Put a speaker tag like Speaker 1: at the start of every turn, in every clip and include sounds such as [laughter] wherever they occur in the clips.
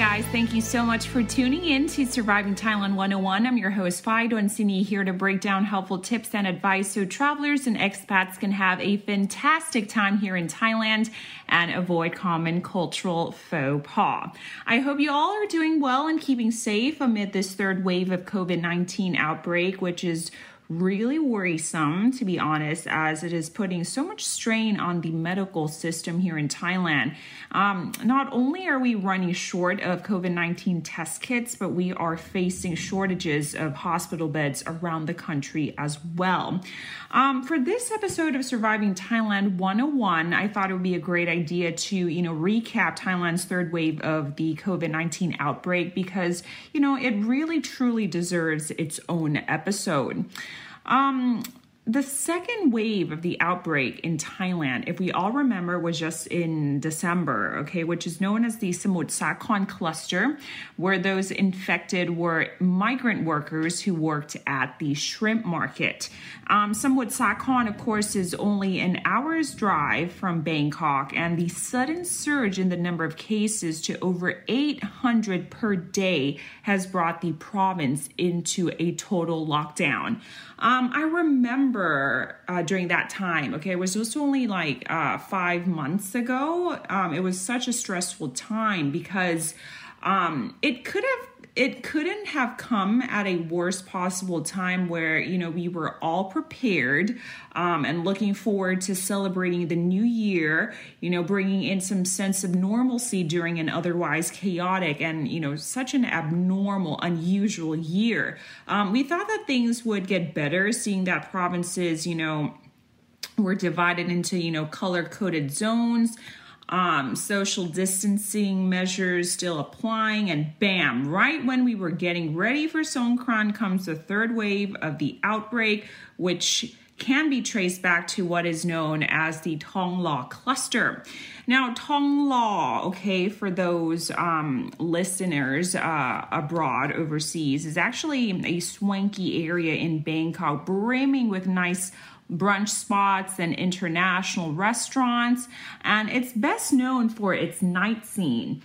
Speaker 1: Guys, thank you so much for tuning in to Surviving Thailand 101. I'm your host, Fido and Sini, here to break down helpful tips and advice so travelers and expats can have a fantastic time here in Thailand and avoid common cultural faux pas. I hope you all are doing well and keeping safe amid this third wave of COVID 19 outbreak, which is really worrisome, to be honest, as it is putting so much strain on the medical system here in Thailand. Um, not only are we running short of COVID 19 test kits, but we are facing shortages of hospital beds around the country as well. Um, for this episode of Surviving Thailand 101, I thought it would be a great idea to, you know, recap Thailand's third wave of the COVID 19 outbreak because, you know, it really truly deserves its own episode. Um, the second wave of the outbreak in Thailand, if we all remember, was just in December, okay, which is known as the Samut Sakhon cluster, where those infected were migrant workers who worked at the shrimp market. Um, Samut Sakhon, of course, is only an hour's drive from Bangkok, and the sudden surge in the number of cases to over 800 per day has brought the province into a total lockdown. Um, I remember uh, during that time, okay, it was just only like uh, five months ago. Um, it was such a stressful time because um, it could have it couldn't have come at a worst possible time where you know we were all prepared um, and looking forward to celebrating the new year you know bringing in some sense of normalcy during an otherwise chaotic and you know such an abnormal unusual year. Um, we thought that things would get better seeing that provinces you know were divided into you know color coded zones um, social distancing measures still applying, and bam, right when we were getting ready for Songkran comes the third wave of the outbreak, which can be traced back to what is known as the Thonglor cluster. Now, Thonglor, okay, for those um, listeners uh, abroad, overseas, is actually a swanky area in Bangkok, brimming with nice brunch spots and international restaurants, and it's best known for its night scene.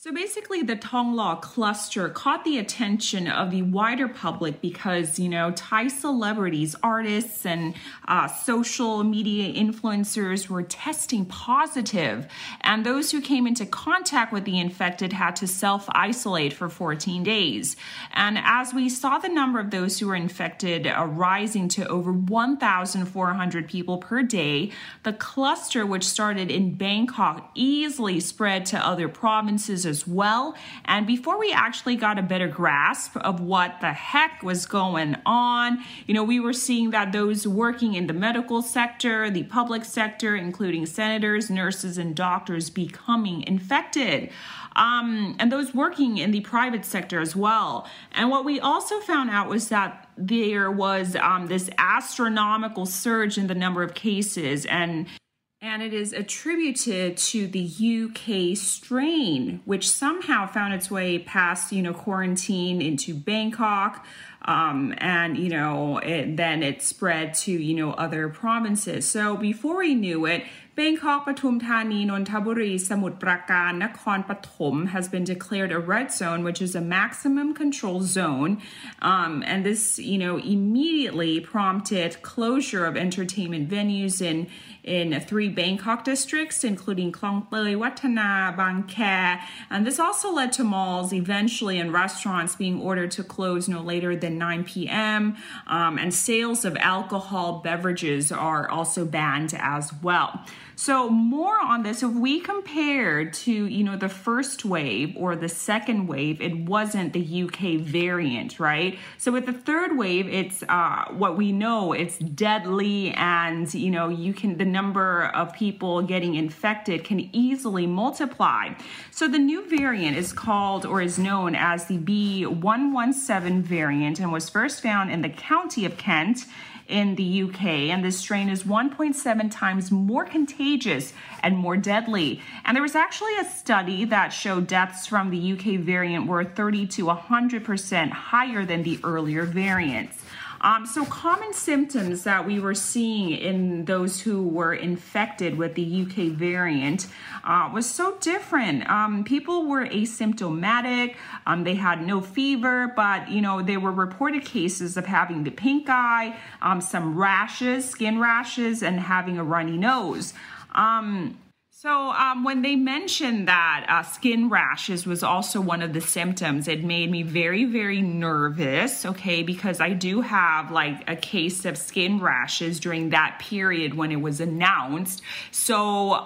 Speaker 1: So basically, the Thonglor cluster caught the attention of the wider public because, you know, Thai celebrities, artists, and uh, social media influencers were testing positive, and those who came into contact with the infected had to self isolate for 14 days. And as we saw the number of those who were infected uh, rising to over 1,400 people per day, the cluster, which started in Bangkok, easily spread to other provinces as well. And before we actually got a better grasp of what the heck was going on, you know, we were seeing that those working in the medical sector, the public sector, including senators, nurses, and doctors, becoming infected. Um, and those working in the private sector as well. And what we also found out was that there was um, this astronomical surge in the number of cases and and it is attributed to the UK strain, which somehow found its way past, you know, quarantine into Bangkok, um, and you know, it, then it spread to you know other provinces. So before we knew it, Bangkok, Pathum Thani, Nonthaburi, Samut Prakan, Nakhon Pathom has been declared a red zone, which is a maximum control zone. Um, and this, you know, immediately prompted closure of entertainment venues in in three Bangkok districts, including Khlong Toei, Watana, Bang Khae. And this also led to malls eventually and restaurants being ordered to close no later than 9 p.m. Um, and sales of alcohol beverages are also banned as well. So more on this, if we compared to, you know, the first wave or the second wave, it wasn't the UK variant, right? So with the third wave, it's uh, what we know, it's deadly and, you know, you can, the number of people getting infected can easily multiply. So the new variant is called or is known as the B117 variant and was first found in the county of Kent in the UK, and this strain is 1.7 times more contagious and more deadly. And there was actually a study that showed deaths from the UK variant were 30 to 100% higher than the earlier variants. Um, so, common symptoms that we were seeing in those who were infected with the UK variant uh, was so different. Um, people were asymptomatic, um, they had no fever, but you know, there were reported cases of having the pink eye, um, some rashes, skin rashes, and having a runny nose. Um, so, um, when they mentioned that uh, skin rashes was also one of the symptoms, it made me very, very nervous, okay, because I do have like a case of skin rashes during that period when it was announced. So, um,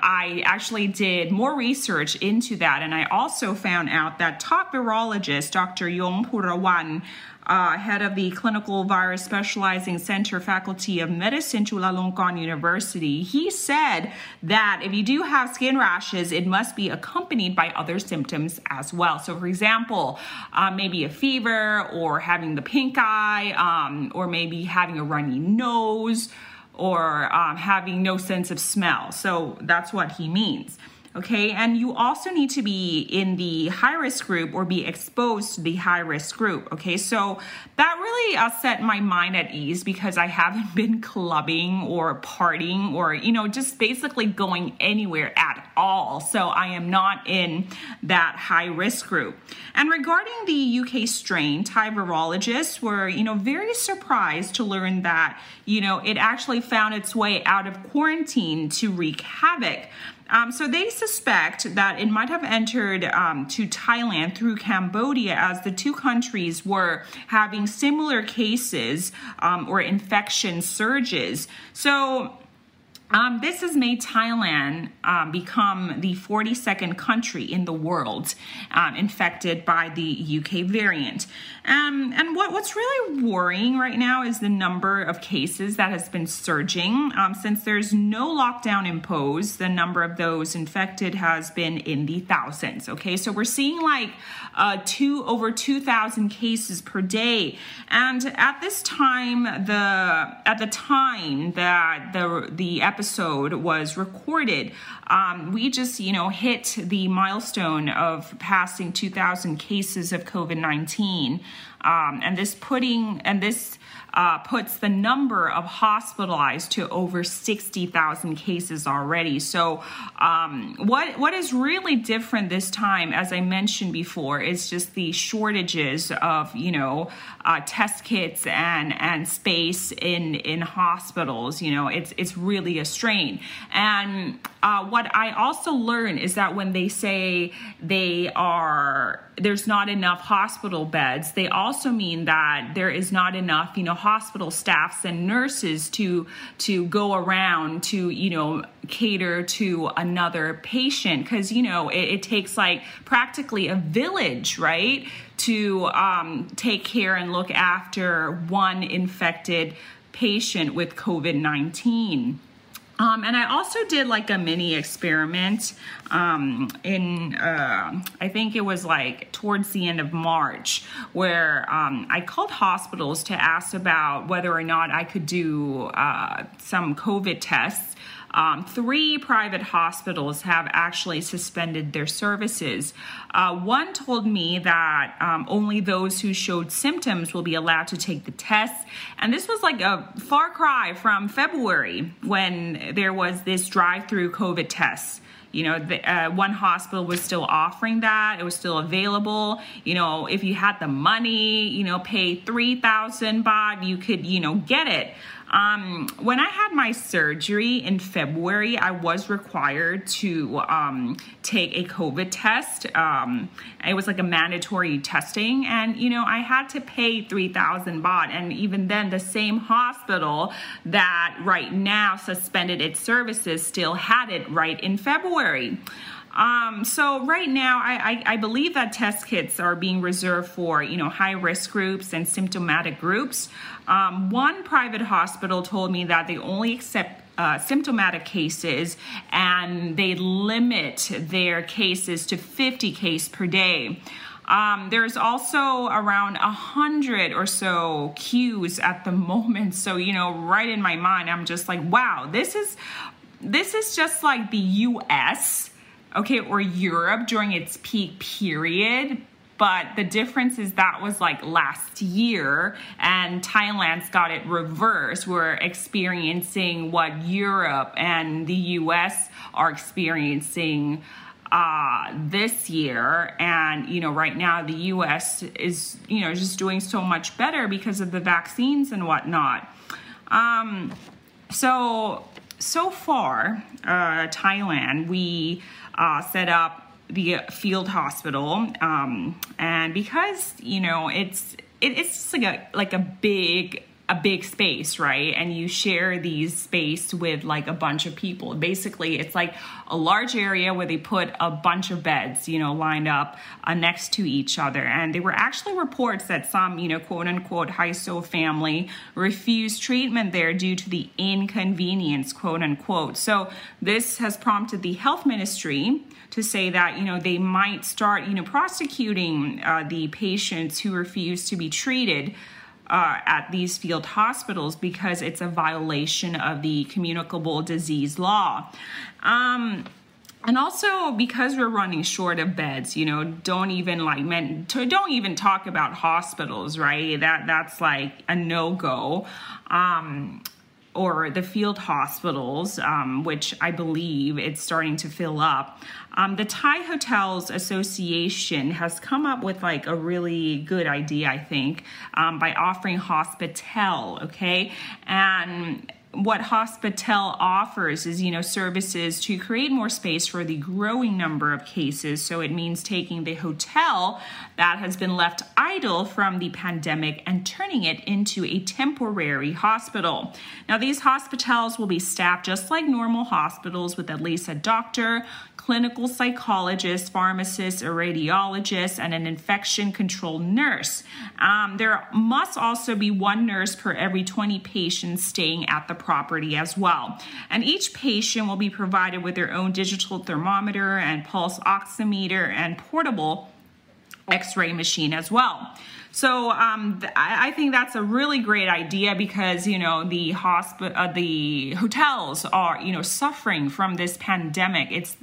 Speaker 1: I actually did more research into that, and I also found out that top virologist Dr. Yong Poovorawan uh, head of the Clinical Virus Specializing Center Faculty of Medicine, Chulalongkorn University, he said that if you do have skin rashes, it must be accompanied by other symptoms as well. So, for example, uh, maybe a fever or having the pink eye, um, or maybe having a runny nose or um, having no sense of smell. So, that's what he means okay? And you also need to be in the high risk group or be exposed to the high risk group, okay? So that really uh, set my mind at ease because I haven't [laughs] been clubbing or partying or, you know, just basically going anywhere at all. So I am not in that high risk group. And regarding the UK strain, Thai virologists were, you know, very surprised to learn that, you know, it actually found its way out of quarantine to wreak havoc. Um, so they suspect that it might have entered um, to Thailand through Cambodia as the two countries were having similar cases um, or infection surges. So um, this has made Thailand um, become the 42nd country in the world um, infected by the UK variant. Um, and what, what's really worrying right now is the number of cases that has been surging. Um, since there's no lockdown imposed, the number of those infected has been in the thousands. Okay, so we're seeing like uh, two over 2,000 cases per day. And at this time, the at the time that the the episode episode was recorded, um, we just, you know, hit the milestone of passing 2,000 cases of COVID 19. Um, and this putting, and this uh, puts the number of hospitalized to over 60,000 cases already. So, um, what what is really different this time, as I mentioned before, is just the shortages of you know uh, test kits and and space in in hospitals. You know, it's it's really a strain. And uh, what I also learned is that when they say they are there's not enough hospital beds, they also mean that there is not enough, you know, hospital staffs and nurses to to go around to, you know, cater to another patient because you know it, it, takes like practically a village, right, to um, take care and look after one infected patient with COVID nineteen. Um, and I also did like a mini experiment um, in, uh, I think it was like towards the end of March, where um, I called hospitals to ask about whether or not I could do uh, some COVID tests um, three private hospitals have actually suspended their services. Uh, one told me that um, only those who showed symptoms will be allowed to take the test. And this was like a far cry from February when there was this drive through COVID test you know the, uh, one hospital was still offering that it was still available you know if you had the money you know pay 3000 baht you could you know get it Um, when I had my surgery in February, I was required to um, take a COVID test. Um, it was like a mandatory testing, and you know I had to pay three thousand baht, and even then, the same hospital that right now suspended its services still had it right in February. Um, so right now, I, I, I, believe that test kits are being reserved for you know high risk groups and symptomatic groups. Um, one private hospital told me that they only accept uh, symptomatic cases and they limit their cases to 50 cases per day. Um, there's also around a hundred or so queues at the [laughs] moment. So you know, right in my mind, I'm just like, wow, this is this is just like the U.S okay, or Europe during its peak period. But the difference is that was like last year, and Thailand's got it reversed. We're experiencing what Europe and the US are experiencing uh, this year. And, you know, right now the US is, you know, just doing so much better because of the vaccines and whatnot. Um, so, so far, uh, Thailand, we uh, set up the field hospital um, and because you know it's it, it's just like a like a big a big space, right? And you share these space with like a bunch of people. Basically, it's like a large area where they put a bunch of beds, you know, lined up uh, next to each other. And there were actually reports that some, you know, quote unquote, high Haiso family refused treatment there due to the inconvenience, quote unquote. So this has prompted the health ministry to say that you know they might start you know prosecuting uh, the patients who refuse to be treated uh, at these field hospitals because it's a violation of the communicable disease law. Um, and also because we're running short of beds you know don't even like men don't even talk about hospitals right that that's like a no-go um or the field hospitals, um, which I believe it's starting to fill up. Um, the Thai Hotels Association has come up with like a really good idea, I think, um, by offering hospitel, okay? And what Hospitel offers is, you know, services to create more space for the growing number of cases. So it means taking the hotel that has been left idle from the pandemic and turning it into a temporary hospital. Now, these hospitals will be staffed just like normal hospitals with at least a doctor, clinical psychologist, pharmacist, a radiologist, and an infection control nurse. Um, there must also be one nurse per every 20 patients staying at the property as well. And each patient will be provided with their own digital thermometer and pulse oximeter and portable x ray machine as well. So um, th- I think that's a really great idea because you know the hospital, uh, the hotels are you know suffering from this pandemic. It's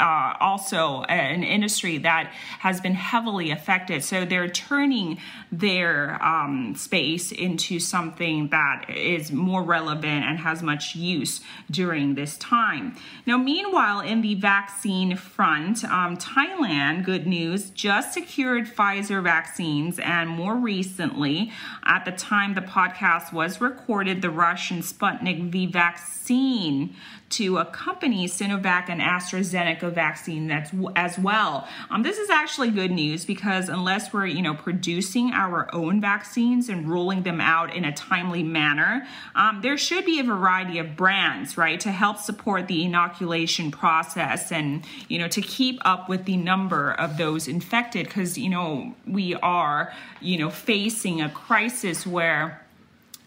Speaker 1: uh, also an industry that has been heavily affected. So they're turning their um, space into something that is more relevant and has much use during this time. Now, meanwhile, in the vaccine front, um, Thailand, good news, just secured Pfizer vaccines and more recently, at the time the podcast was recorded, the Russian Sputnik V vaccine to accompany Sinovac and AstraZeneca vaccine that's as well. Um, this is actually good news because unless we're you know producing our own vaccines and rolling them out in a timely manner, um, there should be a variety of brands right to help support the inoculation process and you know to keep up with the number of those infected because you know we are you know facing a crisis where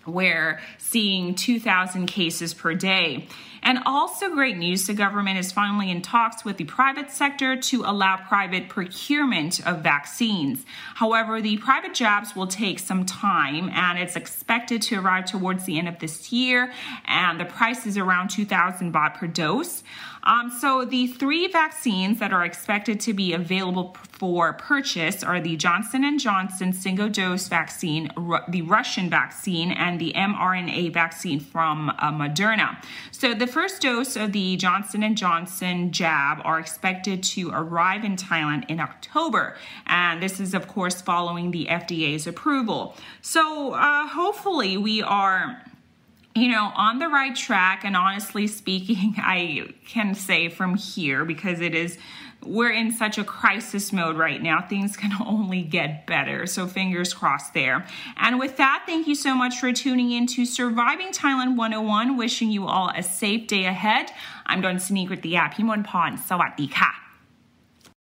Speaker 1: we're seeing 2,000 cases per day. And also, great news the government is finally in talks with the private sector to allow private procurement of vaccines. However, the private jabs will take some time and it's expected to arrive towards the end of this year. And the price is around 2,000 baht per dose. Um, so the three vaccines that are expected to be available for purchase are the Johnson Johnson single dose vaccine, the Russian vaccine, and the mRNA vaccine from uh, Moderna. So the first dose of the Johnson and Johnson jab are expected to arrive in Thailand in October, and this is of course following the FDA's approval. So uh, hopefully we are you know, on the right track. And honestly speaking, [laughs] I can say from here because it is we're in such a crisis mode right now. Things can [laughs] only get better. So fingers crossed there. And with that, thank you so much for tuning in to Surviving Thailand 101. Wishing you all a safe day ahead. I'm Don Sneak with the app. Himon Pon. Sawadee ka.